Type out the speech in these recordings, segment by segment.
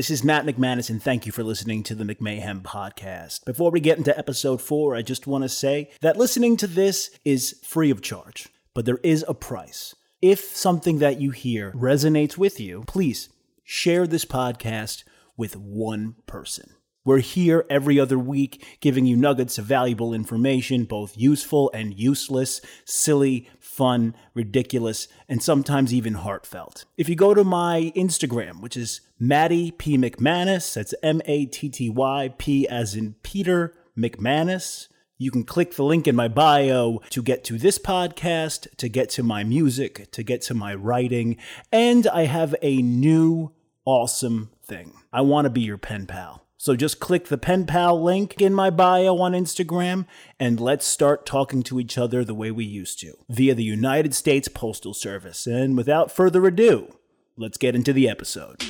This is Matt McManus, and thank you for listening to the McMahon podcast. Before we get into episode four, I just want to say that listening to this is free of charge, but there is a price. If something that you hear resonates with you, please share this podcast with one person. We're here every other week giving you nuggets of valuable information, both useful and useless, silly, fun, ridiculous, and sometimes even heartfelt. If you go to my Instagram, which is Matty P. McManus, that's M A T T Y P as in Peter McManus. You can click the link in my bio to get to this podcast, to get to my music, to get to my writing, and I have a new awesome thing. I want to be your pen pal. So just click the pen pal link in my bio on Instagram and let's start talking to each other the way we used to via the United States Postal Service. And without further ado, let's get into the episode.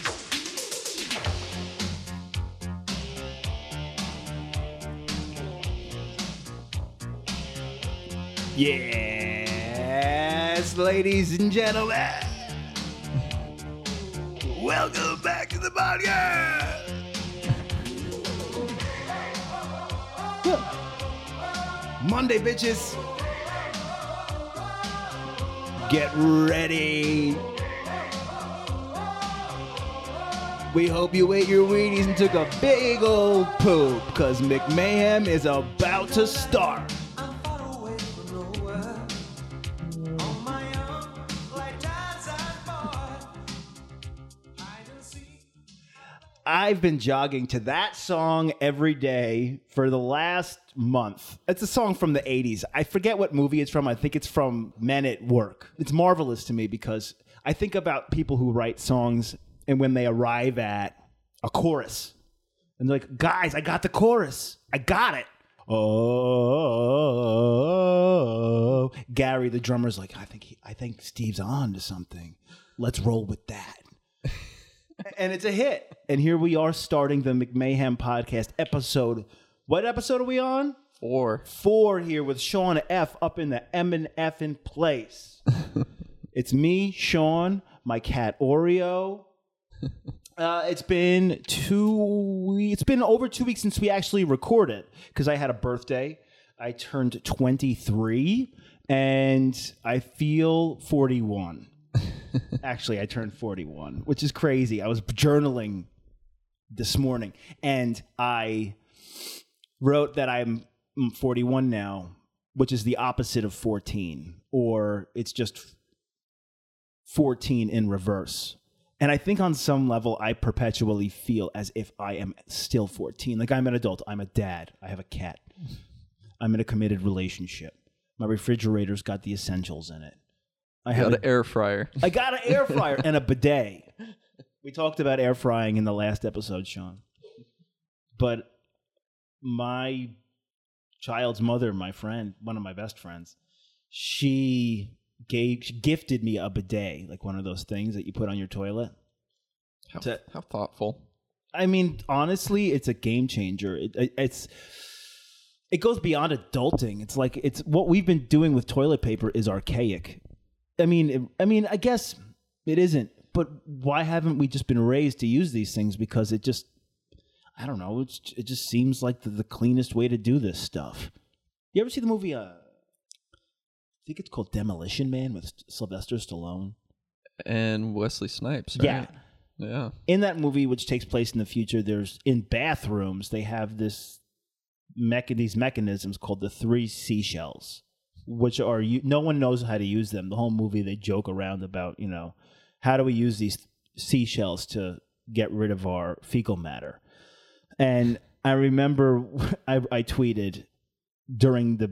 Yes, ladies and gentlemen. Welcome back to the podcast. Monday, bitches. Get ready. We hope you ate your Wheaties and took a big old poop, because McMahon is about to start. I've been jogging to that song every day for the last month. It's a song from the 80s. I forget what movie it's from. I think it's from Men at Work. It's marvelous to me because I think about people who write songs and when they arrive at a chorus and they're like, guys, I got the chorus. I got it. Oh, Gary, the drummer's like, I think he, I think Steve's on to something. Let's roll with that and it's a hit. And here we are starting the McMahon podcast episode. What episode are we on? Four. Four here with Sean F up in the M and F in place. it's me, Sean, my cat Oreo. Uh, it's been two. we- It's been over two weeks since we actually recorded because I had a birthday. I turned twenty three, and I feel forty one. Actually, I turned 41, which is crazy. I was journaling this morning and I wrote that I'm 41 now, which is the opposite of 14, or it's just 14 in reverse. And I think on some level, I perpetually feel as if I am still 14. Like I'm an adult, I'm a dad, I have a cat, I'm in a committed relationship. My refrigerator's got the essentials in it. I have Got an air fryer. I got an air fryer and a bidet. We talked about air frying in the last episode, Sean. But my child's mother, my friend, one of my best friends, she gave she gifted me a bidet, like one of those things that you put on your toilet. How, To- how thoughtful. I mean, honestly, it's a game changer. It, it, it's it goes beyond adulting. It's like it's what we've been doing with toilet paper is archaic. I mean, it- I mean, I guess it isn't. But why haven't we just been raised to use these things? Because it just, I don't know. It's it just seems like the, the cleanest way to do this stuff. You ever see the movie? Uh, I think it's called Demolition Man with Sylvester Stallone. And Wesley Snipes. Right? Yeah. Yeah. in that movie, which takes place in the future, there's in bathrooms they have this mecha- these mechanisms called the three seashells, which are you. No one knows how to use them. The whole movie they joke around about you know how do we use these seashells to get rid of our fecal matter, and I remember I, I tweeted during the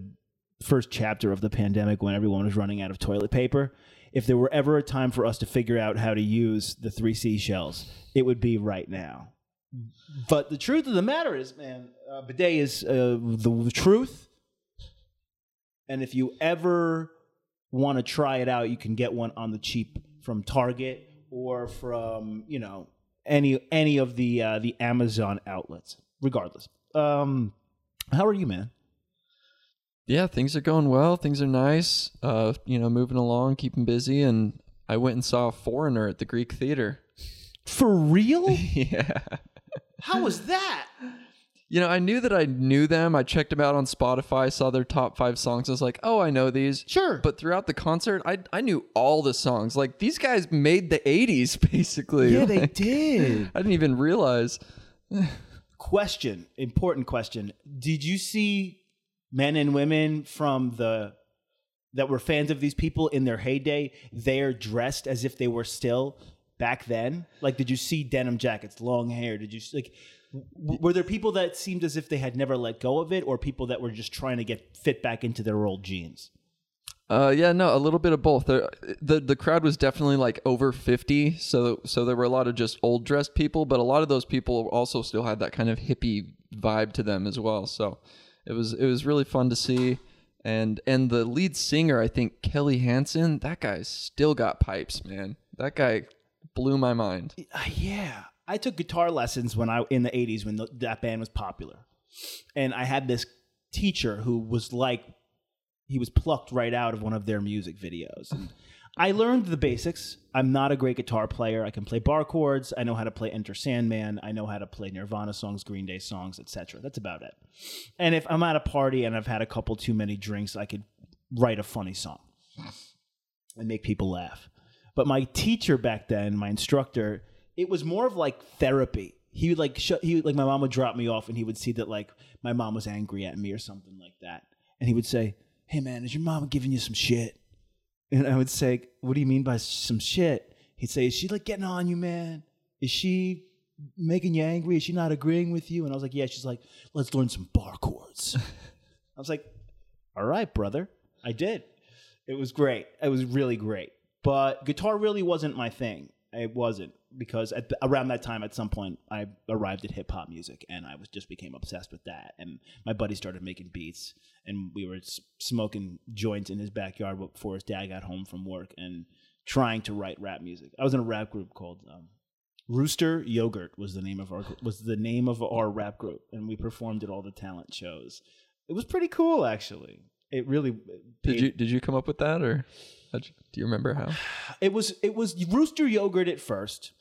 first chapter of the pandemic when everyone was running out of toilet paper. If there were ever a time for us to figure out how to use the three seashells, it would be right now. But the truth of the matter is, man, uh, bidet is uh, the, the truth. And if you ever want to try it out, you can get one on the cheap from Target or from you know any any of the uh, the Amazon outlets. Regardless, um, how are you, man? Yeah, things are going well. Things are nice. Uh, you know, moving along, keeping busy. And I went and saw a Foreigner at the Greek Theater. For real? yeah. How was that? You know, I knew that I knew them. I checked them out on Spotify, saw their top five songs. I was like, oh, I know these. Sure. But throughout the concert, I I knew all the songs. Like these guys made the '80s, basically. yeah, they did. I didn't even realize. question, important question. Did you see men and women from the that were fans of these people in their heyday they're dressed as if they were still back then? Like did you see denim jackets, long hair? Did you like w- were there people that seemed as if they had never let go of it or people that were just trying to get fit back into their old jeans? Uh, yeah, no, a little bit of both. There, the the crowd was definitely like over fifty, so so there were a lot of just old dressed people, but a lot of those people also still had that kind of hippie vibe to them as well. So it was it was really fun to see, and and the lead singer, I think Kelly Hansen, that guy's still got pipes, man. That guy blew my mind. Uh, yeah, I took guitar lessons when I in the '80s when the, that band was popular, and I had this teacher who was like he was plucked right out of one of their music videos. And I learned the basics. I'm not a great guitar player. I can play bar chords. I know how to play Enter Sandman. I know how to play Nirvana songs, Green Day songs, etc. That's about it. And if I'm at a party and I've had a couple too many drinks, I could write a funny song and make people laugh. But my teacher back then, my instructor, it was more of like therapy. He would like sh- he would, like my mom would drop me off and he would see that like my mom was angry at me or something like that. And he would say, "Hey man, is your mom giving you some shit?" And I would say, "What do you mean by some shit?" He'd say, "Is she like getting on you, man? Is she making you angry? Is she not agreeing with you?" And I was like, "Yeah." She's like, "Let's learn some bar chords." I was like, "All right, brother." I did. It was great. It was really great. But guitar really wasn't my thing. It wasn't because at the, around that time, at some point, I arrived at hip hop music, and I was just became obsessed with that. And my buddy started making beats, and we were smoking joints in his backyard before his dad got home from work, and trying to write rap music. I was in a rap group called um, Rooster Yogurt was the name of our was the name of our rap group, and we performed at all the talent shows. It was pretty cool, actually. It really Did you did you come up with that, or do you remember how? It was it was rooster yogurt at first.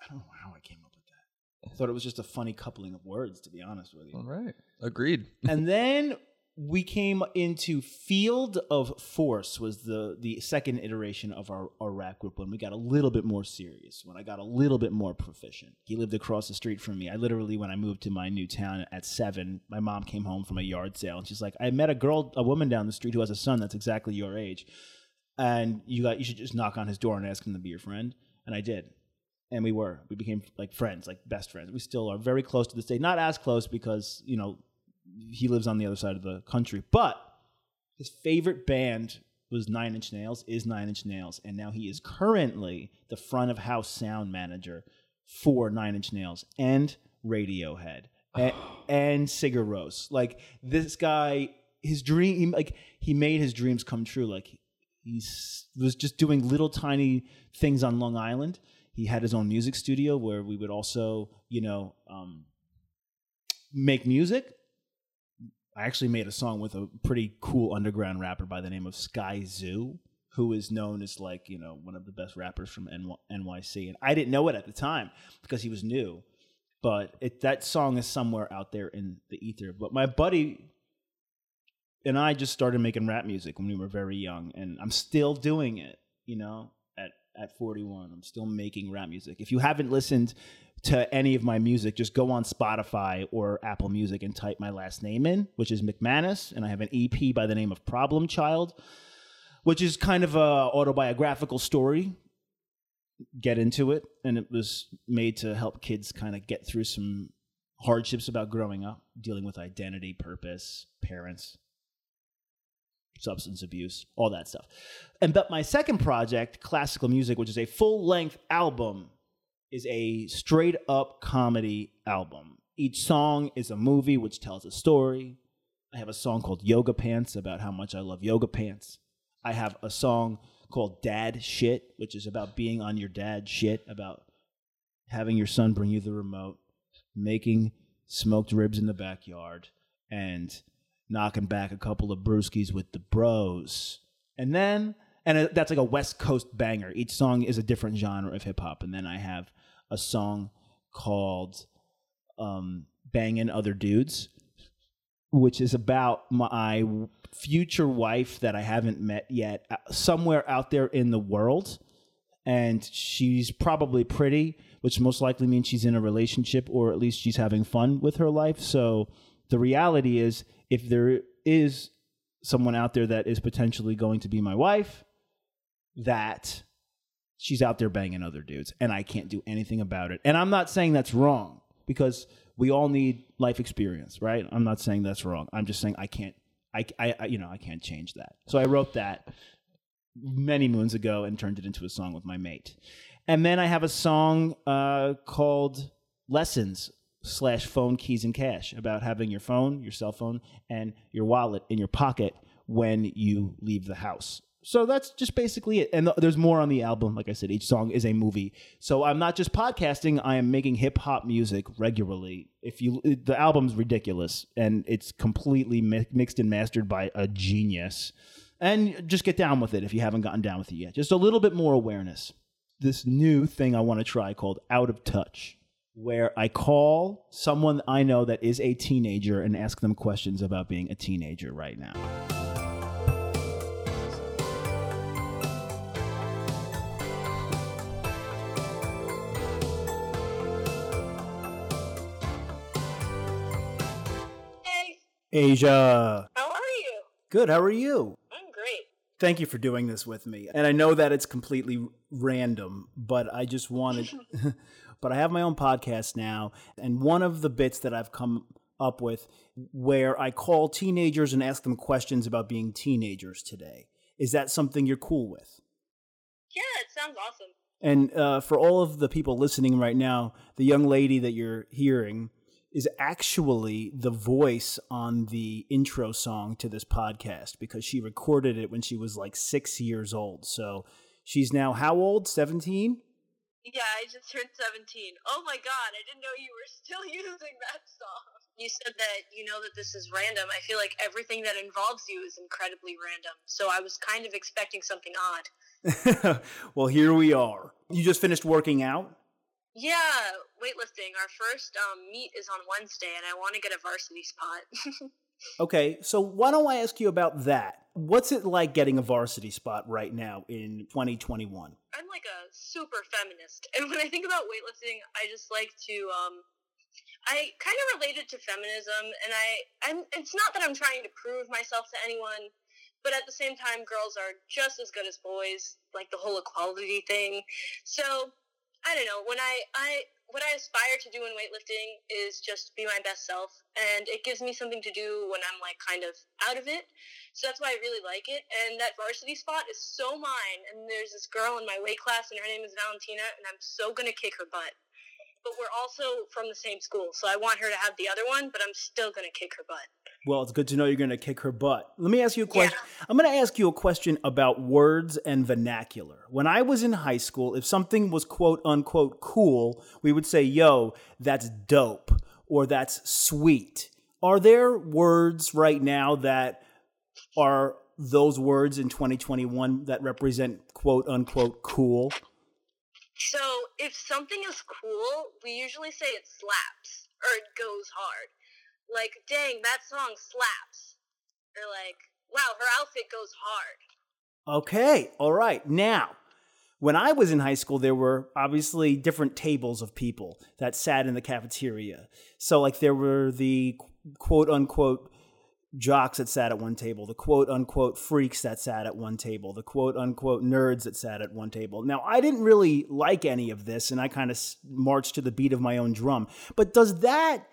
I don't know how I came up with that. I thought it was just a funny coupling of words, to be honest with you. All right, agreed. and then we came into Field of Force was the the second iteration of our, our rap group when we got a little bit more serious, when I got a little bit more proficient. He lived across the street from me. I literally when I moved to my new town at seven, my mom came home from a yard sale and she's like, I met a girl a woman down the street who has a son that's exactly your age. And you got you should just knock on his door and ask him to be your friend. And I did. And we were. We became like friends, like best friends. We still are very close to this day. Not as close because, you know, he lives on the other side of the country. But his favorite band was Nine Inch Nails, is Nine Inch Nails, and now he is currently the front of house sound manager for Nine Inch Nails and Radiohead and, and Sigur Rós. Like this guy, his dream, like he made his dreams come true. Like he was just doing little tiny things on Long Island. He had his own music studio where we would also, you know, um, make music. I actually made a song with a pretty cool underground rapper by the name of Skyzoo, who is known as like you know one of the best rappers from NYC, and I didn't know it at the time because he was new. But it, that song is somewhere out there in the ether. But my buddy and I just started making rap music when we were very young, and I'm still doing it. You know, at at 41, I'm still making rap music. If you haven't listened to any of my music, just go on Spotify or Apple Music and type my last name in, which is McManus, and I have an EP by the name of Problem Child, which is kind of a autobiographical story. Get into it, and it was made to help kids kind of get through some hardships about growing up, dealing with identity, purpose, parents, substance abuse, all that stuff. And but my second project, Classical Music, which is a full-length album, is a straight up comedy album. Each song is a movie which tells a story. I have a song called Yoga Pants about how much I love yoga pants. I have a song called Dad Shit, which is about being on your dad shit, about having your son bring you the remote, making smoked ribs in the backyard, and knocking back a couple of brewskis with the bros. And then and uh, that's like a West Coast banger. Each song is a different genre of hip hop, and then I have a song called um, "Banging Other Dudes," which is about my future wife that I haven't met yet, uh, somewhere out there in the world, and she's probably pretty, which most likely means she's in a relationship or at least she's having fun with her life. So the reality is, if there is someone out there that is potentially going to be my wife, that she's out there banging other dudes and I can't do anything about it. And I'm not saying that's wrong because we all need life experience, right? I'm not saying that's wrong. I'm just saying I can't I, I, you know, I can't change that. So I wrote that many moons ago and turned it into a song with my mate. And then I have a song uh, called Lessons slash phone keys and cash about having your phone, your cell phone, and your wallet in your pocket when you leave the house. So that's just basically it. And th- there's more on the album. Like I said, each song is a movie. So I'm not just podcasting, I am making hip hop music regularly. If you the album's ridiculous and it's completely mi- mixed and mastered by a genius. And just get down with it if you haven't gotten down with it yet. Just a little bit more awareness. This new thing I want to try called Out of Touch where I call someone I know that is a teenager and ask them questions about being a teenager right now. Asia. how are you? Good, how are you? I'm great. Thank you for doing this with me. And I know that it's completely random, but I just wanted but I have my own podcast now, and one of the bits that I've come up with where I call teenagers and ask them questions about being teenagers today. Is that something you're cool with? Yeah, it sounds awesome. And uh, for all of the people listening right now, the young lady that you're hearing is actually the voice on the intro song to this podcast because she recorded it when she was like six years old. So she's now how old? 17? Yeah, I just turned 17. Oh my god, I didn't know you were still using that song. You said that you know that this is random. I feel like everything that involves you is incredibly random. So I was kind of expecting something odd. well, here we are. You just finished working out? Yeah, weightlifting. Our first um, meet is on Wednesday, and I want to get a varsity spot. Okay, so why don't I ask you about that? What's it like getting a varsity spot right now in 2021? I'm like a super feminist, and when I think about weightlifting, I just like to um, I kind of relate it to feminism, and I I'm it's not that I'm trying to prove myself to anyone, but at the same time, girls are just as good as boys, like the whole equality thing. So I don't know when I I what I aspire to do in weightlifting is just be my best self, and it gives me something to do when I'm like kind of out of it. So that's why I really like it. And that varsity spot is so mine. And there's this girl in my weight class, and her name is Valentina, and I'm so gonna kick her butt. But we're also from the same school, so I want her to have the other one, but I'm still gonna kick her butt. Well, it's good to know you're going to kick her butt. Let me ask you a question. Yeah. I'm going to ask you a question about words and vernacular. When I was in high school, if something was quote unquote cool, we would say, yo, that's dope or that's sweet. Are there words right now that are those words in 2021 that represent quote unquote cool? So, if something is cool, we usually say it slaps or it goes hard like, dang, that song slaps. Or like, wow, her outfit goes hard. Okay, all right. Now, when I was in high school, there were obviously different tables of people that sat in the cafeteria. So, like, there were the quote unquote jocks that sat at one table, the quote unquote freaks that sat at one table, the quote unquote nerds that sat at one table. Now, I didn't really like any of this, and I kind of marched to the beat of my own drum. But does that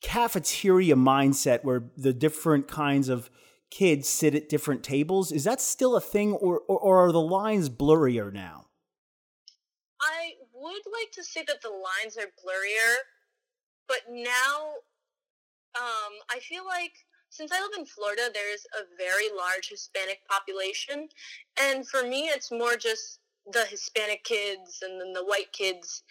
cafeteria mindset where the different kinds of kids sit at different tables is that still a thing or, or, or, are the lines blurrier now? I would like to say that the lines are blurrier but now um, i feel like since i live in florida there's a very large hispanic population and for me it's more just the hispanic kids and then the white kids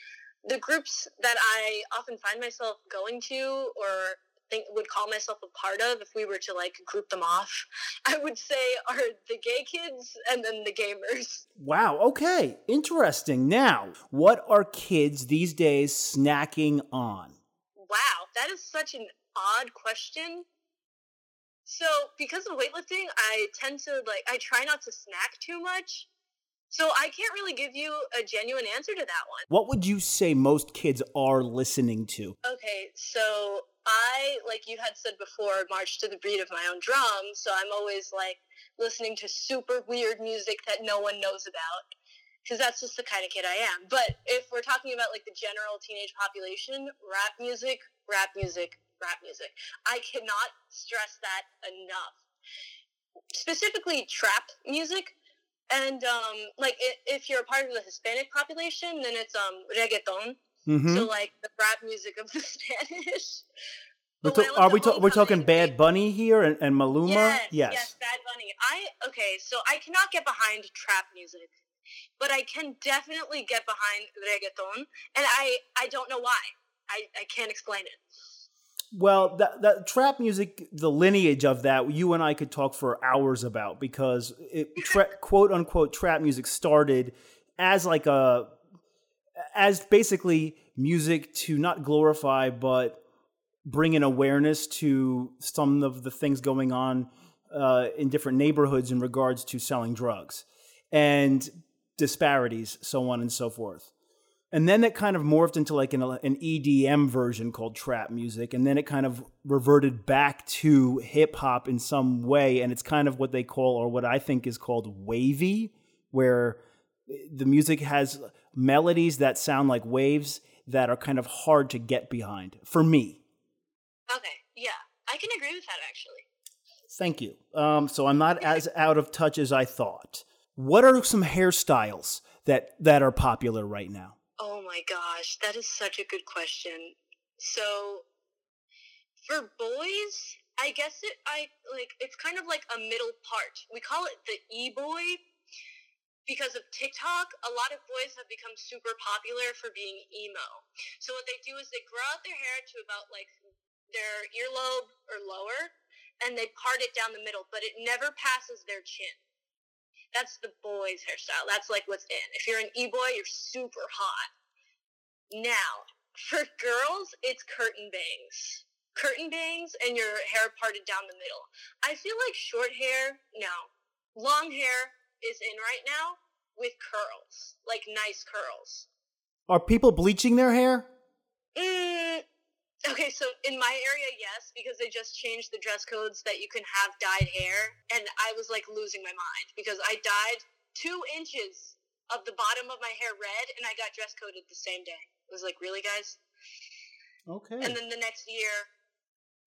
the groups that I often find myself going to or think would call myself a part of if we were to like group them off i would say are the gay kids and then the gamers Wow, okay. Interesting. Now, what are kids these days snacking on? wow that is such an odd question so because of weightlifting i tend to like i try not to snack too much so i can't really give you a genuine answer to that one What would you say most kids are listening to? Okay, so I, like you had said before, march to the beat of my own drum. So I'm always like listening to super weird music that no one knows about. Because that's just the kind of kid I am. But if we're talking about like the general teenage population, rap music, rap music, rap music. I cannot stress that enough. Specifically, trap music. And um, like if you're a part of the Hispanic population, then it's um reggaeton. Mm-hmm. So like the rap music of the Spanish. We're But when I ta- went are we ta- we're talking Bad Bunny here and, and Maluma? Yes, yes. yes, Bad Bunny. I okay, so I cannot get behind trap music, but I can definitely get behind reggaeton, and I I don't know why. I I can't explain it. Well, that that trap music, the lineage of that, you and I could talk for hours about because it tra- quote unquote trap music started as like a as basically music to not glorify but bring an awareness to some of the things going on uh, in different neighborhoods in regards to selling drugs and disparities, so on and so forth. And then it kind of morphed into like an, an EDM version called trap music. And then it kind of reverted back to hip hop in some way. And it's kind of what they call, or what I think is called wavy, where the music has melodies that sound like waves that are kind of hard to get behind for me. Okay, yeah, I can agree with that actually. Thank you. Um, so I'm not as out of touch as I thought. What are some hairstyles that, that are popular right now? Oh my gosh, that is such a good question. So, for boys, I guess it I like it's kind of like a middle part. We call it the e-boy because of TikTok. A lot of boys have become super popular for being emo. So what they do is they grow out their hair to about like their earlobe or lower and they part it down the middle, but it never passes their chin. That's the boys' hairstyle. That's like what's in. If you're an e-boy, you're super hot. Now, for girls, it's curtain bangs. Curtain bangs and your hair parted down the middle. I feel like short hair, no. Long hair is in right now with curls, like nice curls. Are people bleaching their hair? Mm, okay, so in my area, yes, because they just changed the dress codes that you can have dyed hair, and I was like losing my mind because I dyed two inches of the bottom of my hair red, and I got dress coded the same day. It was like, really, guys? Okay. And then the next year,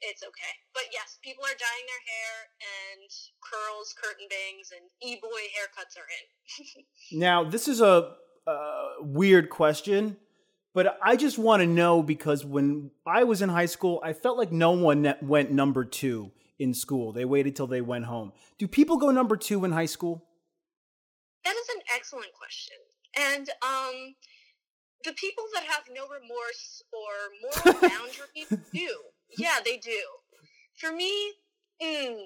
it's okay. But yes, people are dyeing their hair, and curls, curtain bangs, and e-boy haircuts are in. Now, this is a uh, weird question, but I just want to know because when I was in high school, I felt like no one went number two in school. They waited till they went home. Do people go number two in high school? That is an excellent question. And um, the people that have no remorse or moral boundaries do. Yeah, they do. For me, mm,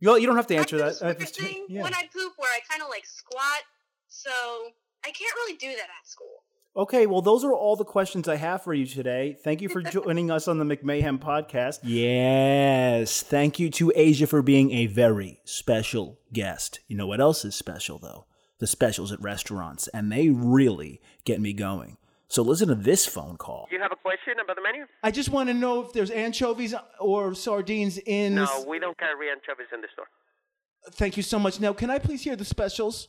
You, you don't have to answer that. thing yeah. when I poop where I kind of like squat, so I can't really do that at school. Okay, well, those are all the questions I have for you today. Thank you for joining us on the McMahon podcast. Yes, thank you to Asia for being a very special guest. You know what else is special, though? The specials at restaurants, and they really get me going. So listen to this phone call. You have a question about the menu? I just want to know if there's anchovies or sardines in. No, we don't carry anchovies in the store. Thank you so much. Now, can I please hear the specials?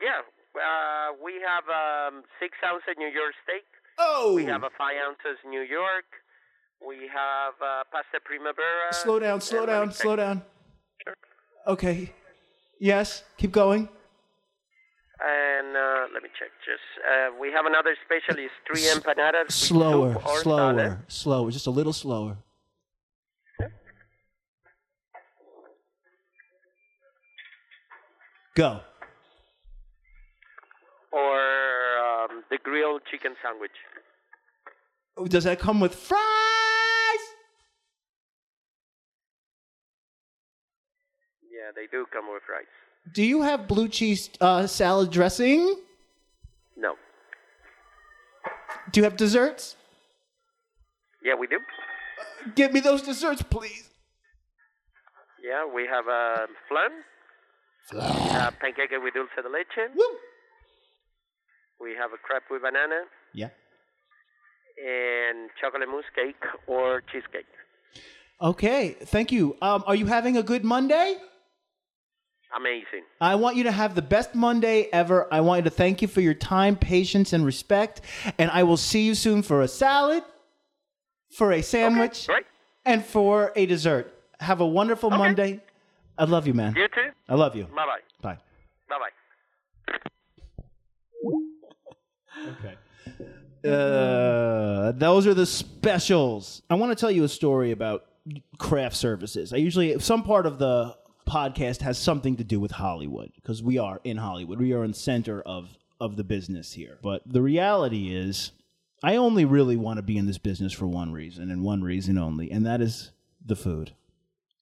Yeah, uh, we have um, six ounces New York steak. Oh, We have a five ounces New York. We have uh, pasta primavera. slow down, slow and let me down, slow down. Sure. Okay. Yes, keep going. And uh, let me check. Just uh, we have another special is three empanadas. Slower, slower, salad. slower, just a little slower. Go. chicken sandwich. Oh, does that come with fries? Yeah, they do come with fries. Do you have blue cheese uh, salad dressing? No. Do you have desserts? Yeah, we do. Uh, give me those desserts, please. Yeah, we have a uh, flan. Flan. Uh, panqueque with dulce de leche. Woo. We have a crepe with banana Yeah. and chocolate mousse cake or cheesecake. Okay, thank you. Um, are you having a good Monday? Amazing. I want you to have the best Monday ever. I want you to thank you for your time, patience, and respect. And I will see you soon for a salad, for a sandwich, Great. and for a dessert. Have a wonderful Monday. I love you, man. You too. I love you. Bye bye. Bye. Bye bye. Okay. Uh, those are the specials. I want to tell you a story about craft services. I usually some part of the podcast has something to do with Hollywood because we are in Hollywood. We are in center of of the business here. But the reality is I only really want to be in this business for one reason and one reason only, and that is the food.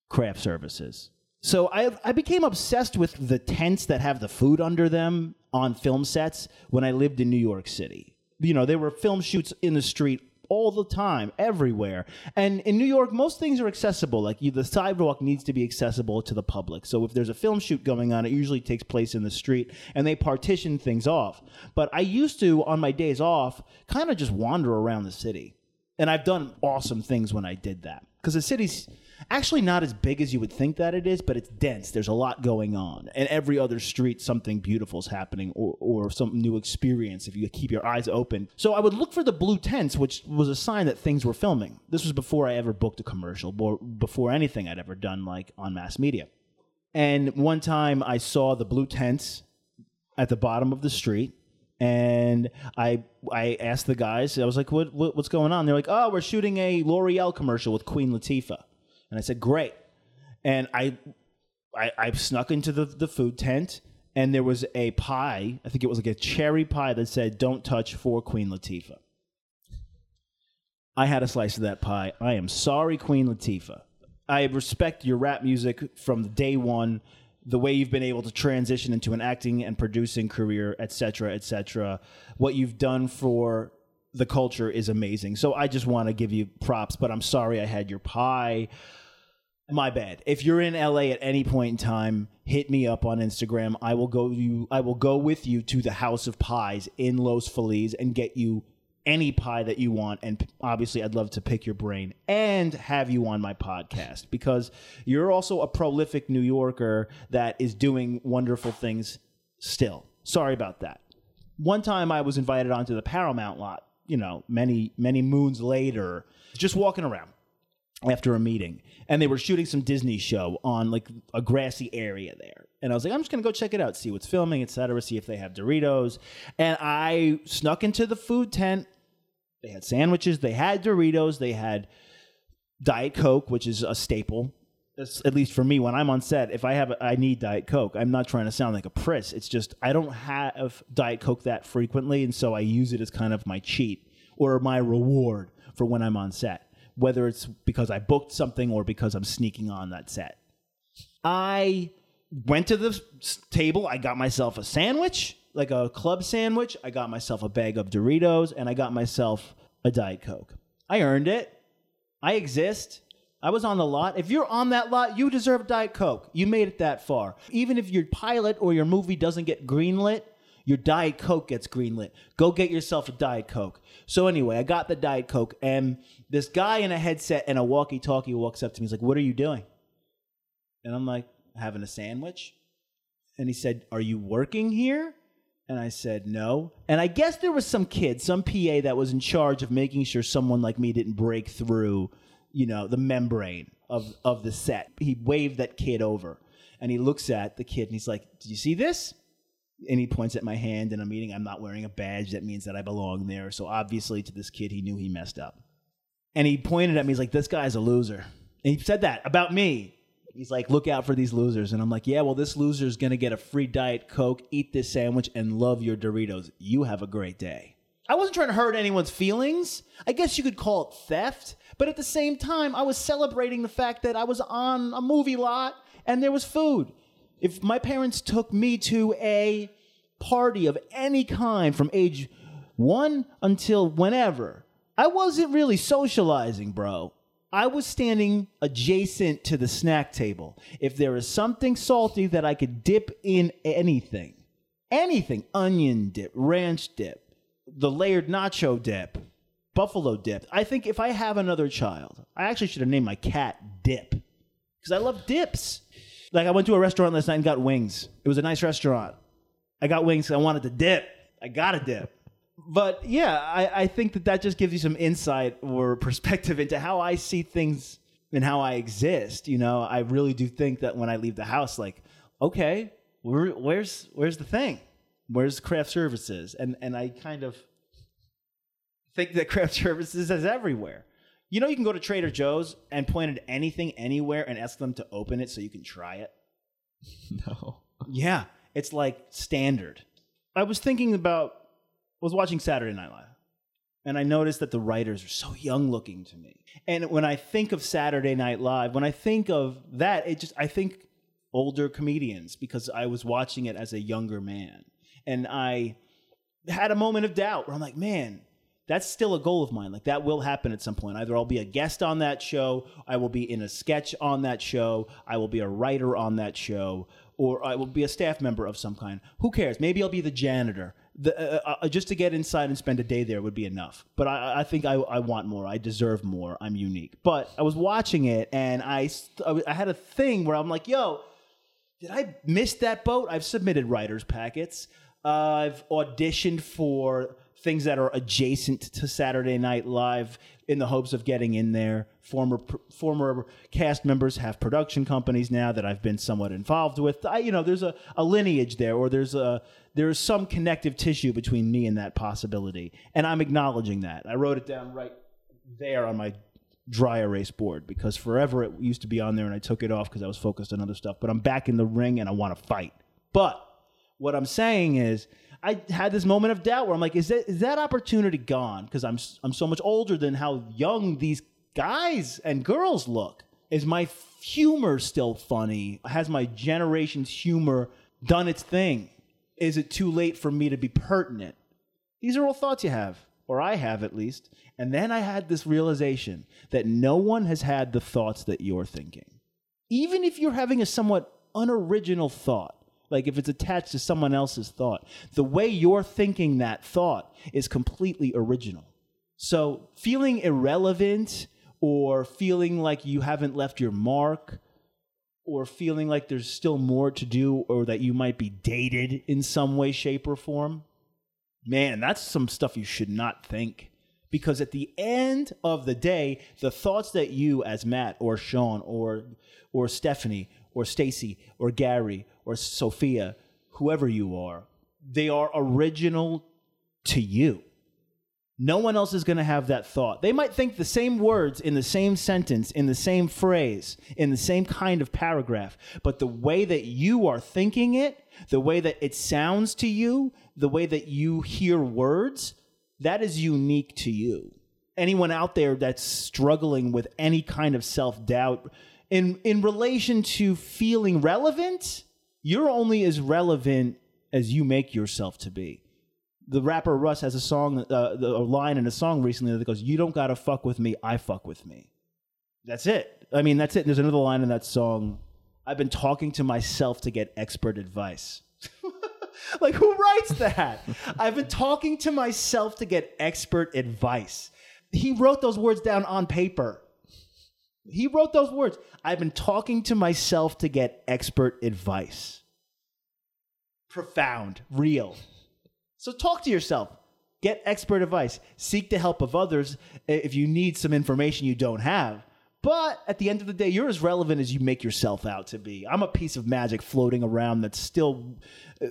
Craft services. So I I became obsessed with the tents that have the food under them on film sets when I lived in New York City. You know, there were film shoots in the street all the time, everywhere. And in New York, most things are accessible. Like you, the sidewalk needs to be accessible to the public. So if there's a film shoot going on, it usually takes place in the street, and they partition things off. But I used to, on my days off, kind of just wander around the city. And I've done awesome things when I did that. Because the city's actually not as big as you would think that it is, but it's dense. There's a lot going on. And every other street, something beautiful is happening or, or some new experience if you keep your eyes open. So I would look for the blue tents, which was a sign that things were filming. This was before I ever booked a commercial, or before anything I'd ever done, like on mass media. And one time I saw the blue tents at the bottom of the street and I I asked the guys, I was like, what, what what's going on? They're like, oh, we're shooting a L'Oreal commercial with Queen Latifah. And I said, great. And I I, I snuck into the, the food tent and there was a pie, I think it was like a cherry pie that said, Don't touch for Queen Latifah. I had a slice of that pie. I am sorry, Queen Latifah. I respect your rap music from day one, the way you've been able to transition into an acting and producing career, etc., cetera, et cetera. What you've done for the culture is amazing. So I just want to give you props, but I'm sorry I had your pie. My bad. If you're in LA at any point in time, hit me up on Instagram. I will go you I will go with you to the House of Pies in Los Feliz and get you any pie that you want and obviously I'd love to pick your brain and have you on my podcast because you're also a prolific New Yorker that is doing wonderful things still. Sorry about that. One time I was invited onto the Paramount lot, you know, many many moons later, just walking around after a meeting and they were shooting some Disney show on like a grassy area there. And I was like, I'm just gonna go check it out, see what's filming, etc., see if they have Doritos. And I snuck into the food tent. They had sandwiches, they had Doritos, they had Diet Coke, which is a staple. At least for me, when I'm on set, if I have, a, I need Diet Coke. I'm not trying to sound like a priss. It's just I don't have Diet Coke that frequently, and so I use it as kind of my cheat or my reward for when I'm on set whether it's because I booked something or because I'm sneaking on that set. I went to the table, I got myself a sandwich, like a club sandwich, I got myself a bag of Doritos, and I got myself a Diet Coke. I earned it. I exist. I was on the lot. If you're on that lot, you deserve Diet Coke. You made it that far. Even if your pilot or your movie doesn't get greenlit, your Diet Coke gets greenlit. Go get yourself a Diet Coke. So anyway, I got the Diet Coke, and this guy in a headset and a walkie-talkie walks up to me. He's like, "What are you doing?" And I'm like, "Having a sandwich." And he said, "Are you working here?" And I said, "No." And I guess there was some kid, some PA that was in charge of making sure someone like me didn't break through, you know, the membrane of of the set. He waved that kid over, and he looks at the kid and he's like, "Did you see this?" and he points at my hand in a meeting. I'm not wearing a badge. That means that I belong there. So obviously, to this kid, he knew he messed up. And he pointed at me. He's like, "This guy's a loser." And he said that about me. He's like, "Look out for these losers." And I'm like, "Yeah, well, this loser's gonna get a free diet coke, eat this sandwich, and love your Doritos. You have a great day." I wasn't trying to hurt anyone's feelings. I guess you could call it theft. But at the same time, I was celebrating the fact that I was on a movie lot and there was food. If my parents took me to a party of any kind from age one until whenever, I wasn't really socializing, bro. I was standing adjacent to the snack table. If there is something salty that I could dip in anything, anything, onion dip, ranch dip, the layered nacho dip, buffalo dip. I think if I have another child, I actually should have named my cat Dip because I love dips. Like I went to a restaurant last night and got wings. It was a nice restaurant. I got wings. I wanted to dip. I got a dip. But yeah, I, I think that that just gives you some insight or perspective into how I see things and how I exist. You know, I really do think that when I leave the house, like, okay, where, where's where's the thing? Where's craft services? And and I kind of think that craft services is everywhere. You know, you can go to Trader Joe's and point at anything anywhere and ask them to open it so you can try it. No. Yeah, it's like standard. I was thinking about, I was watching Saturday Night Live, and I noticed that the writers are so young looking to me. And when I think of Saturday Night Live, when I think of that, it just, I think older comedians because I was watching it as a younger man. And I had a moment of doubt where I'm like, man, that's still a goal of mine. Like that will happen at some point. Either I'll be a guest on that show, I will be in a sketch on that show, I will be a writer on that show, or I will be a staff member of some kind. Who cares? Maybe I'll be the janitor. The, uh, uh, just to get inside and spend a day there would be enough. But I, I think I, I want more. I deserve more. I'm unique. But I was watching it and I, I had a thing where I'm like, yo, did I miss that boat? I've submitted writers packets. Uh, I've auditioned for things that are adjacent to Saturday Night Live in the hopes of getting in there. Former former cast members have production companies now that I've been somewhat involved with. I, you know, there's a, a lineage there, or there's a there's some connective tissue between me and that possibility, and I'm acknowledging that. I wrote it down right there on my dry erase board because forever it used to be on there and I took it off because I was focused on other stuff. But I'm back in the ring and I want to fight. But what I'm saying is, I had this moment of doubt where I'm like, is that is that opportunity gone? Because I'm I'm so much older than how young these guys and girls look. Is my humor still funny? Has my generation's humor done its thing? Is it too late for me to be pertinent? These are all thoughts you have, or I have at least. And then I had this realization that no one has had the thoughts that you're thinking. Even if you're having a somewhat unoriginal thought, like if it's attached to someone else's thought, the way you're thinking that thought is completely original. So feeling irrelevant or feeling like you haven't left your mark or feeling like there's still more to do or that you might be dated in some way, shape, or form, man, that's some stuff you should not think. Because at the end of the day, the thoughts that you, as Matt or Sean or or Stephanie or Stacy or Gary or Sophia, whoever you are, they are original to you. No one else is going to have that thought. They might think the same words in the same sentence, in the same phrase, in the same kind of paragraph, but the way that you are thinking it, the way that it sounds to you, the way that you hear words, that is unique to you. Anyone out there that's struggling with any kind of self doubt in, in relation to feeling relevant, you're only as relevant as you make yourself to be the rapper Russ has a song, uh, the, a line in a song recently that goes, "You don't gotta fuck with me, I fuck with me." That's it. I mean, that's it. And There's another line in that song. I've been talking to myself to get expert advice. like who writes that? I've been talking to myself to get expert advice. He wrote those words down on paper. He wrote those words. I've been talking to myself to get expert advice. Profound, real. So talk to yourself. Get expert advice. Seek the help of others if you need some information you don't have. But at the end of the day, you're as relevant as you make yourself out to be. I'm a piece of magic floating around that still uh,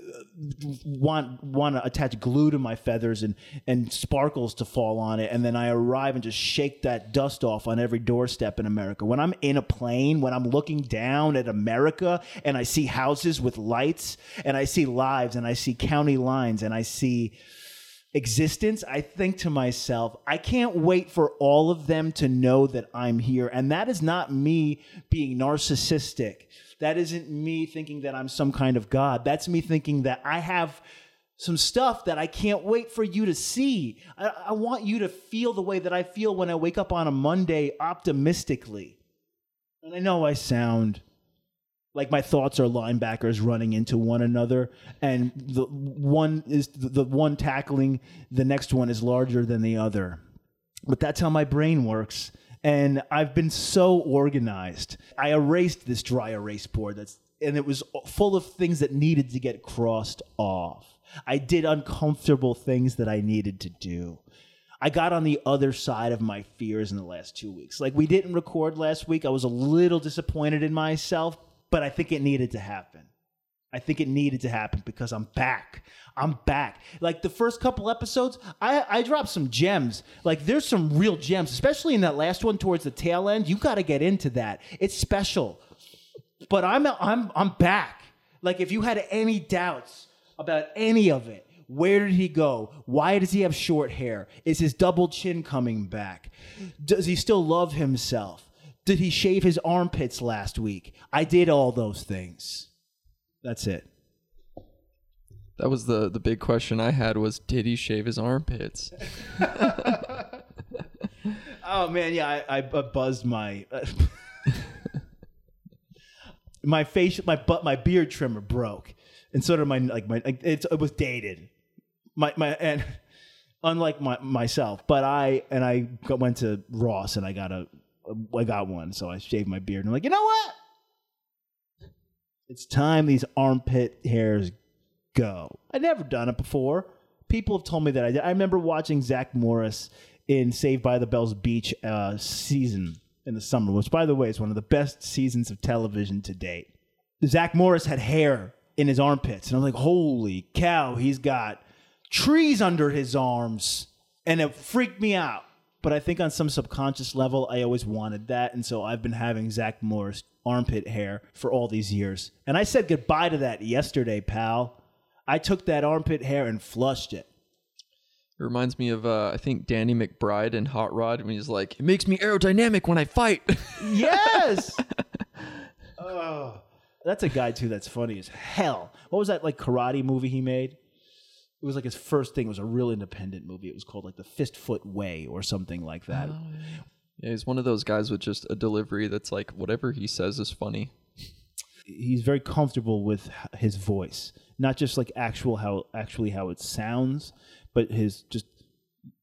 want want to attach glue to my feathers and and sparkles to fall on it, and then I arrive and just shake that dust off on every doorstep in America. When I'm in a plane, when I'm looking down at America and I see houses with lights, and I see lives, and I see county lines, and I see existence, I think to myself, I can't wait for all of them to know that I'm here. And that is not me being narcissistic. That isn't me thinking that I'm some kind of God. That's me thinking that I have some stuff that I can't wait for you to see. I, I want you to feel the way that I feel when I wake up on a Monday optimistically. And I know I sound like my thoughts are linebackers running into one another and the one is the one tackling the next one is larger than the other but that's how my brain works and i've been so organized i erased this dry erase board that's and it was full of things that needed to get crossed off i did uncomfortable things that i needed to do I got on the other side of my fears in the last two weeks. Like, we didn't record last week. I was a little disappointed in myself, but I think it needed to happen. I think it needed to happen because I'm back. I'm back. Like the first couple episodes, I, I dropped some gems. Like there's some real gems, especially in that last one towards the tail end. You got to get into that. It's special. But I'm I'm I'm back. Like if you had any doubts about any of it, where did he go? Why does he have short hair? Is his double chin coming back? Does he still love himself? Did he shave his armpits last week? I did all those things. That's it. That was the the big question I had was did he shave his armpits? oh man, yeah, I, I buzzed my uh, my face, my butt, my beard trimmer broke, and so did my like my it, it was dated. My my and unlike my myself, but I and I went to Ross and I got a I got one, so I shaved my beard. And I'm like, you know what? It's time these armpit hairs go. I'd never done it before. People have told me that I did. I remember watching Zach Morris in Saved by the Bell's Beach uh, season in the summer, which, by the way, is one of the best seasons of television to date. Zach Morris had hair in his armpits, and I'm like, holy cow, he's got trees under his arms, and it freaked me out but I think on some subconscious level, I always wanted that. And so I've been having Zach Morris armpit hair for all these years. And I said goodbye to that yesterday, pal. I took that armpit hair and flushed it. It reminds me of uh, I think Danny McBride in Hot Rod when he's like, "It makes me aerodynamic when I fight." yes. oh, that's a guy too. That's funny as hell. What was that like karate movie he made? It was like his first thing it was a real independent movie. It was called like The Fist Foot Way or something like that. Oh, yeah. yeah, he's one of those guys with just a delivery that's like whatever he says is funny. He's very comfortable with his voice, not just like actual how actually how it sounds, but his just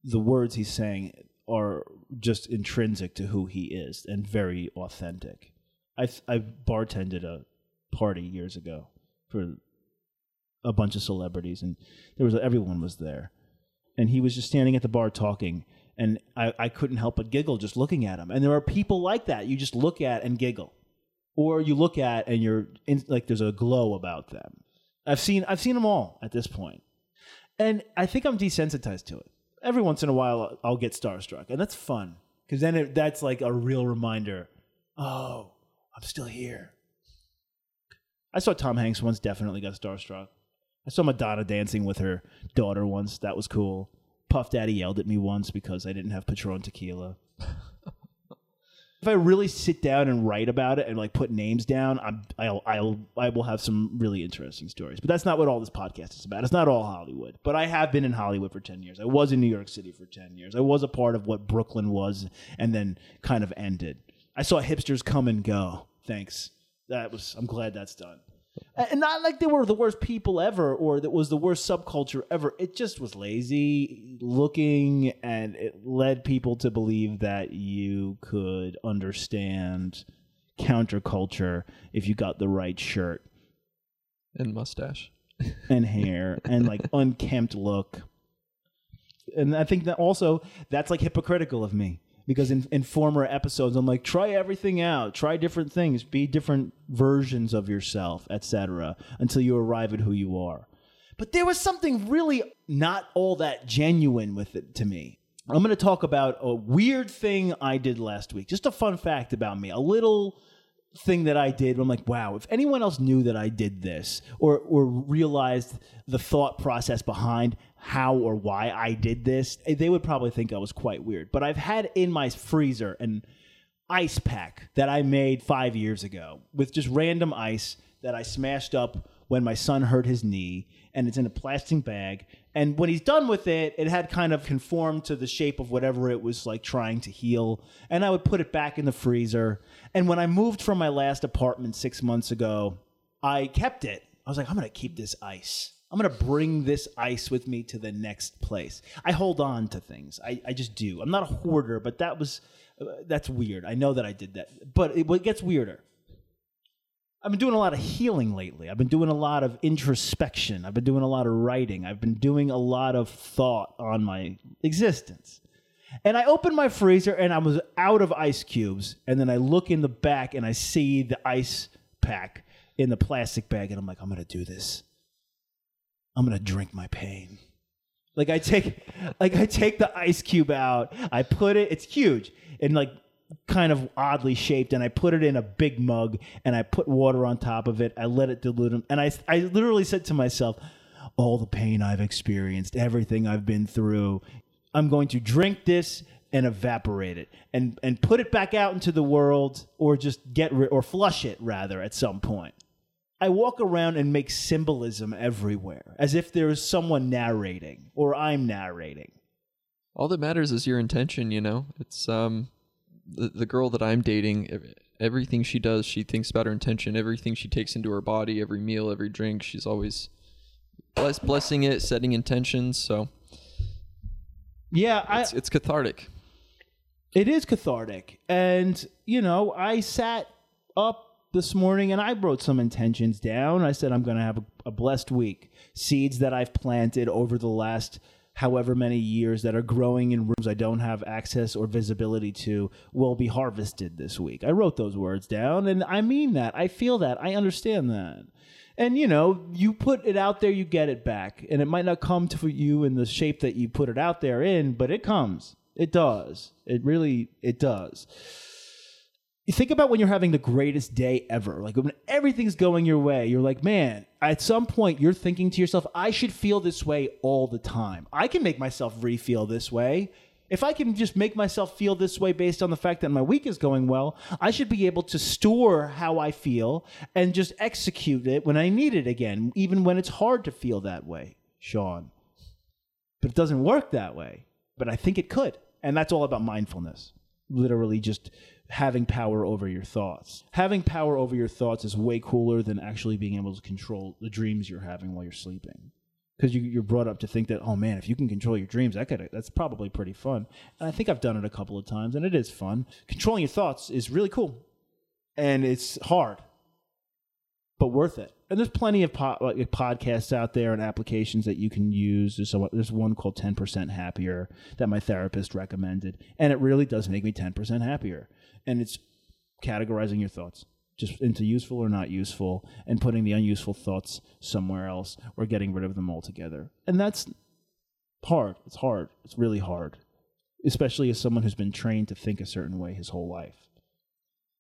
the words he's saying are just intrinsic to who he is and very authentic. I I bartended a party years ago for a bunch of celebrities, and there was everyone was there, and he was just standing at the bar talking, and I, I couldn't help but giggle just looking at him. And there are people like that you just look at and giggle, or you look at and you're in, like there's a glow about them. I've seen I've seen them all at this point, and I think I'm desensitized to it. Every once in a while, I'll get starstruck, and that's fun because then it, that's like a real reminder. Oh, I'm still here. I saw Tom Hanks once. Definitely got starstruck. I saw Madonna dancing with her daughter once. That was cool. Puff Daddy yelled at me once because I didn't have Patron tequila. if I really sit down and write about it and like put names down, I'm, I'll, I'll, I will have some really interesting stories. But that's not what all this podcast is about. It's not all Hollywood. But I have been in Hollywood for 10 years. I was in New York City for 10 years. I was a part of what Brooklyn was and then kind of ended. I saw hipsters come and go. Thanks. That was, I'm glad that's done and not like they were the worst people ever or that was the worst subculture ever. It just was lazy looking and it led people to believe that you could understand counterculture if you got the right shirt. And mustache. And hair and like unkempt look. And i think that also that's like hypocritical of me because in, in former episodes i'm like try everything out. Try different things. Be different versions of yourself etc until you arrive at who you are. But there was something really not all that genuine with it to me. I'm going to talk about a weird thing i did last week. Just a fun fact about me. A little thing that I did. I'm like, wow, if anyone else knew that I did this or or realized the thought process behind how or why I did this, eh, they would probably think I was quite weird. But I've had in my freezer an ice pack that I made five years ago with just random ice that I smashed up when my son hurt his knee, and it's in a plastic bag. And when he's done with it, it had kind of conformed to the shape of whatever it was like trying to heal. And I would put it back in the freezer. And when I moved from my last apartment six months ago, I kept it. I was like, I'm going to keep this ice. I'm going to bring this ice with me to the next place. I hold on to things. I, I just do. I'm not a hoarder, but that was, uh, that's weird. I know that I did that. But it, it gets weirder. I've been doing a lot of healing lately. I've been doing a lot of introspection. I've been doing a lot of writing. I've been doing a lot of thought on my existence. And I opened my freezer and I was out of ice cubes. And then I look in the back and I see the ice pack in the plastic bag. And I'm like, I'm going to do this. I'm to drink my pain. Like I take, like I take the ice cube out. I put it. It's huge and like kind of oddly shaped and I put it in a big mug and I put water on top of it. I let it dilute them. And I, I literally said to myself, all the pain I've experienced, everything I've been through, I'm going to drink this and evaporate it and, and put it back out into the world or just get rid or flush it rather at some point. I walk around and make symbolism everywhere as if there is someone narrating or I'm narrating. All that matters is your intention, you know? It's um the, the girl that I'm dating, everything she does, she thinks about her intention. Everything she takes into her body, every meal, every drink, she's always bless, blessing it, setting intentions. So Yeah, I, it's, it's cathartic. It is cathartic. And, you know, I sat up this morning and I wrote some intentions down. I said, I'm going to have a, a blessed week. Seeds that I've planted over the last however many years that are growing in rooms I don't have access or visibility to will be harvested this week. I wrote those words down and I mean that. I feel that. I understand that. And you know, you put it out there, you get it back. And it might not come to you in the shape that you put it out there in, but it comes. It does. It really it does. You think about when you're having the greatest day ever, like when everything's going your way, you're like, man, at some point you're thinking to yourself, I should feel this way all the time. I can make myself re feel this way. If I can just make myself feel this way based on the fact that my week is going well, I should be able to store how I feel and just execute it when I need it again, even when it's hard to feel that way, Sean. But it doesn't work that way. But I think it could. And that's all about mindfulness. Literally just having power over your thoughts. Having power over your thoughts is way cooler than actually being able to control the dreams you're having while you're sleeping. Because you, you're brought up to think that, oh man, if you can control your dreams, that could that's probably pretty fun. And I think I've done it a couple of times, and it is fun. Controlling your thoughts is really cool, and it's hard, but worth it. And there's plenty of po- like, podcasts out there and applications that you can use. There's, a, there's one called 10% Happier that my therapist recommended, and it really does make me 10% happier. And it's categorizing your thoughts just into useful or not useful and putting the unuseful thoughts somewhere else or getting rid of them altogether. And that's hard. It's hard. It's really hard, especially as someone who's been trained to think a certain way his whole life.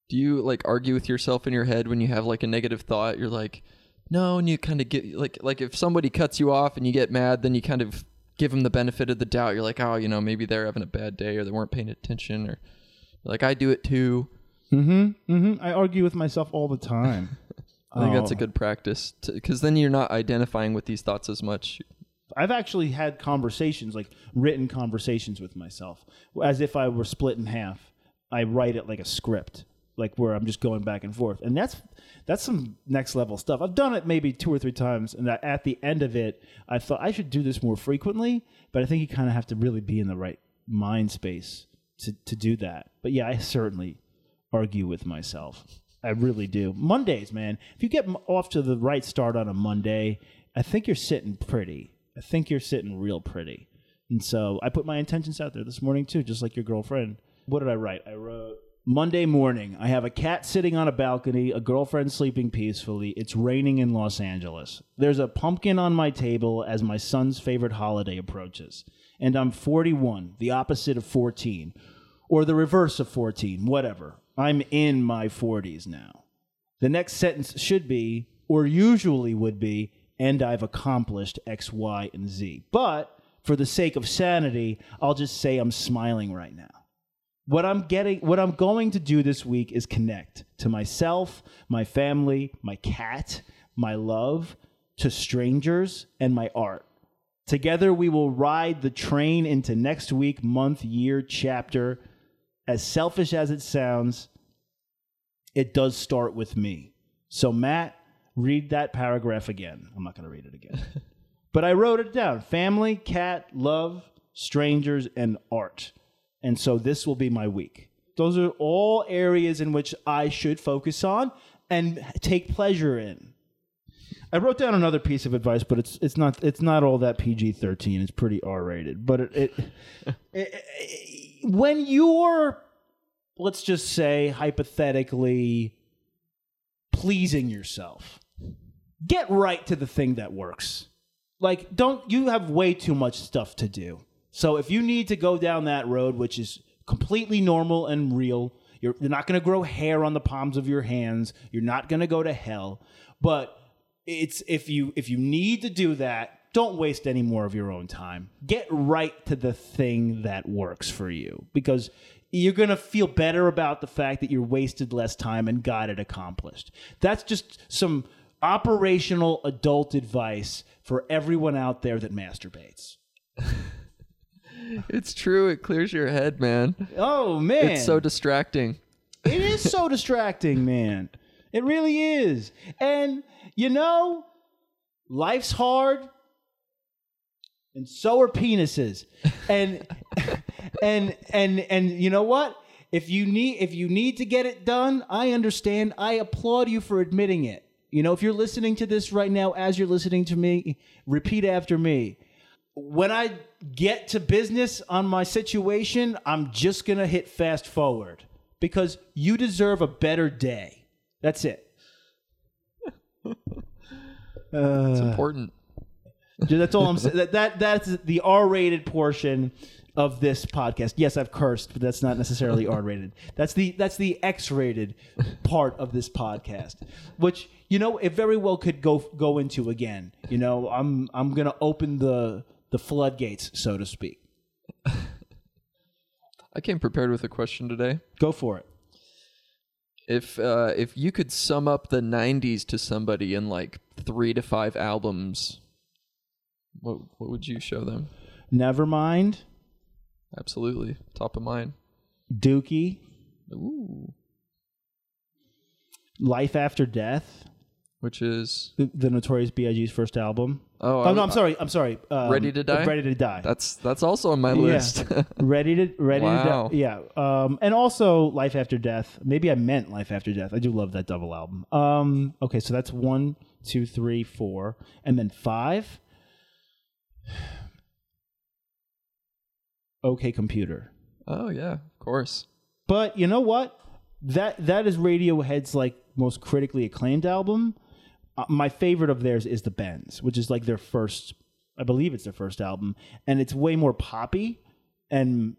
Do you like argue with yourself in your head when you have like a negative thought? You're like, no, and you kind of get like like if somebody cuts you off and you get mad, then you kind of give them the benefit of the doubt. You're like, oh, you know, maybe they're having a bad day or they weren't paying attention or like I do it too. Mm-hmm. Mm-hmm. I argue with myself all the time. I think that's a Oh. good practice because then you're not identifying with these thoughts as much. I've actually had conversations, like written conversations with myself, as if I were split in half. I write it like a script, like where I'm just going back and forth, and that's that's some next level stuff. I've done it maybe two or three times, and at the end of it, I thought I should do this more frequently. But I think you kind of have to really be in the right mind space to to do that. But yeah, I certainly argue with myself. I really do. Mondays, man. If you get off to the right start on a Monday, I think you're sitting pretty. I think you're sitting real pretty. And so I put my intentions out there this morning too, just like your girlfriend. What did I write? I wrote Monday morning. I have a cat sitting on a balcony, a girlfriend sleeping peacefully. It's raining in Los Angeles. There's a pumpkin on my table as my son's favorite holiday approaches. And I'm 41, the opposite of 14, or the reverse of 14, whatever. I'm in my 40s now. the next sentence should be, or usually would be, and I've accomplished X, Y, and Z. But for the sake of sanity, I'll just say I'm smiling right now. What I'm getting, what I'm going to do this week is connect to myself, my family, my cat, my love, to strangers, and my art. Together, we will ride the train into next week, month, year, chapter. As selfish as it sounds, it does start with me. So, Matt, read that paragraph again. I'm not going to read it again. but I wrote it down family, cat, love, strangers, and art. And so this will be my week. Those are all areas in which I should focus on and take pleasure in. I wrote down another piece of advice, but it's it's not it's not all that PG thirteen. It's pretty R rated. But it, it, it, it when you're let's just say hypothetically pleasing yourself, get right to the thing that works. Like don't you have way too much stuff to do. So if you need to go down that road, which is completely normal and real, you're, you're not going to grow hair on the palms of your hands. You're not going to go to hell. But it's if you if you need to do that, don't waste any more of your own time. Get right to the thing that works for you because you're going to feel better about the fact that you wasted less time and got it accomplished. That's just some operational adult advice for everyone out there that masturbates. It's true. It clears your head, man. Oh man. It's so distracting. It is so distracting, man. It really is. And you know, life's hard, and so are penises. And and and and you know what? If you need if you need to get it done, I understand. I applaud you for admitting it. You know, if you're listening to this right now as you're listening to me, repeat after me. When I get to business on my situation, I'm just going to hit fast forward because you deserve a better day. That's it. It's uh, important. That's all I'm saying. That, that that's the R-rated portion of this podcast. Yes, I've cursed, but that's not necessarily R-rated. That's the that's the X-rated part of this podcast, which you know it very well could go go into again. You know, I'm I'm gonna open the the floodgates, so to speak. I came prepared with a question today. Go for it. If uh, if you could sum up the '90s to somebody in like three to five albums, what what would you show them? Nevermind, Absolutely, top of mind. Dookie, Ooh, Life After Death, which is the, the Notorious B.I.G.'s first album. oh, Oh, no, I- I'm sorry. I'm sorry. Um, Ready to Die? Ready to Die. That's that's also on my list. ready to ready Wow. to die. Yeah. Um, and also Life After Death. Maybe I meant Life After Death. I do love that double album. Um, okay, so that's one, two, three, four, and then five. OK Computer. oh yeah, of course. But you know what? That that is Radiohead's like most critically acclaimed album. Uh, my favorite of theirs is the Bends, which is like their first. I believe it's their first album, and it's way more poppy. And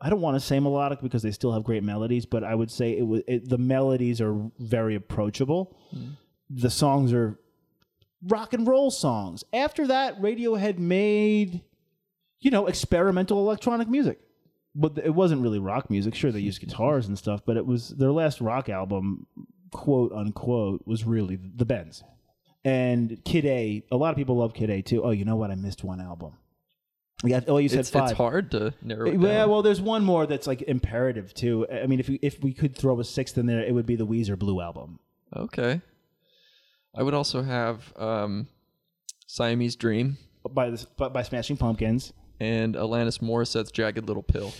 I don't want to say melodic because they still have great melodies, but I would say it was it, the melodies are very approachable. The songs are rock and roll songs. After that, Radiohead made you know experimental electronic music but it wasn't really rock music. Sure, they used guitars and stuff, but it was their last rock album, quote unquote, was really the Bends. And Kid A, a lot of people love Kid A too. Oh, you know what? I missed one album. Yeah, oh, you said It's, five. it's hard to narrow it Yeah, down. well, there's one more that's like imperative too. I mean, if we, if we could throw a sixth in there, it would be the Weezer Blue album. Okay. I would also have um, Siamese Dream by the, by, by Smashing Pumpkins. and Alanis Morissette's Jagged Little Pill.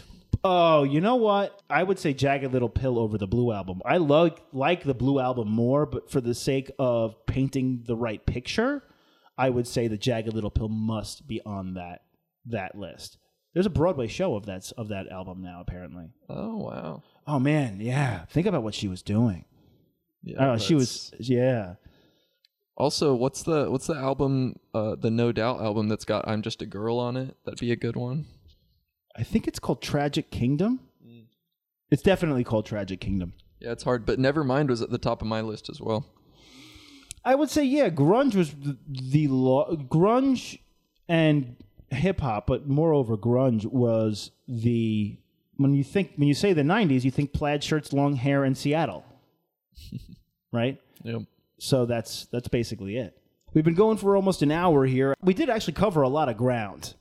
Oh, you know what? I would say Jagged Little Pill over the Blue album. I love like the Blue album more, but for the sake of painting the right picture, I would say the Jagged Little Pill must be on that that list. There's a Broadway show of that of that album now, apparently. Oh wow. Oh man, yeah. Think about what she was doing. Yeah, Oh, she was yeah. Also, what's the what's the album? Uh, the No Doubt album that's got "I'm Just a Girl" on it. That'd be a good one. I think it's called Tragic Kingdom. It's definitely called Tragic Kingdom. Yeah, it's hard, but Nevermind was at the top of my list as well. I would say yeah, grunge was the, the lo- grunge and hip hop, but moreover, grunge was the when you think when you say the '90s, you think plaid shirts, long hair, and Seattle, right? Yep. So that's that's basically it. We've been going for almost an hour here. We did actually cover a lot of ground.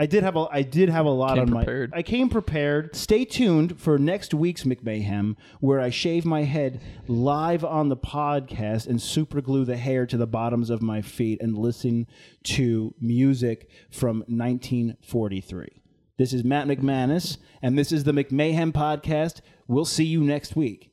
I did have a I did have a lot Came on prepared. my I came prepared. Stay tuned for next week's McMayhem where I shave my head live on the podcast and super glue the hair to the bottoms of my feet and listen to music from 1943. This is Matt McManus and this is the McMayhem podcast. We'll see you next week.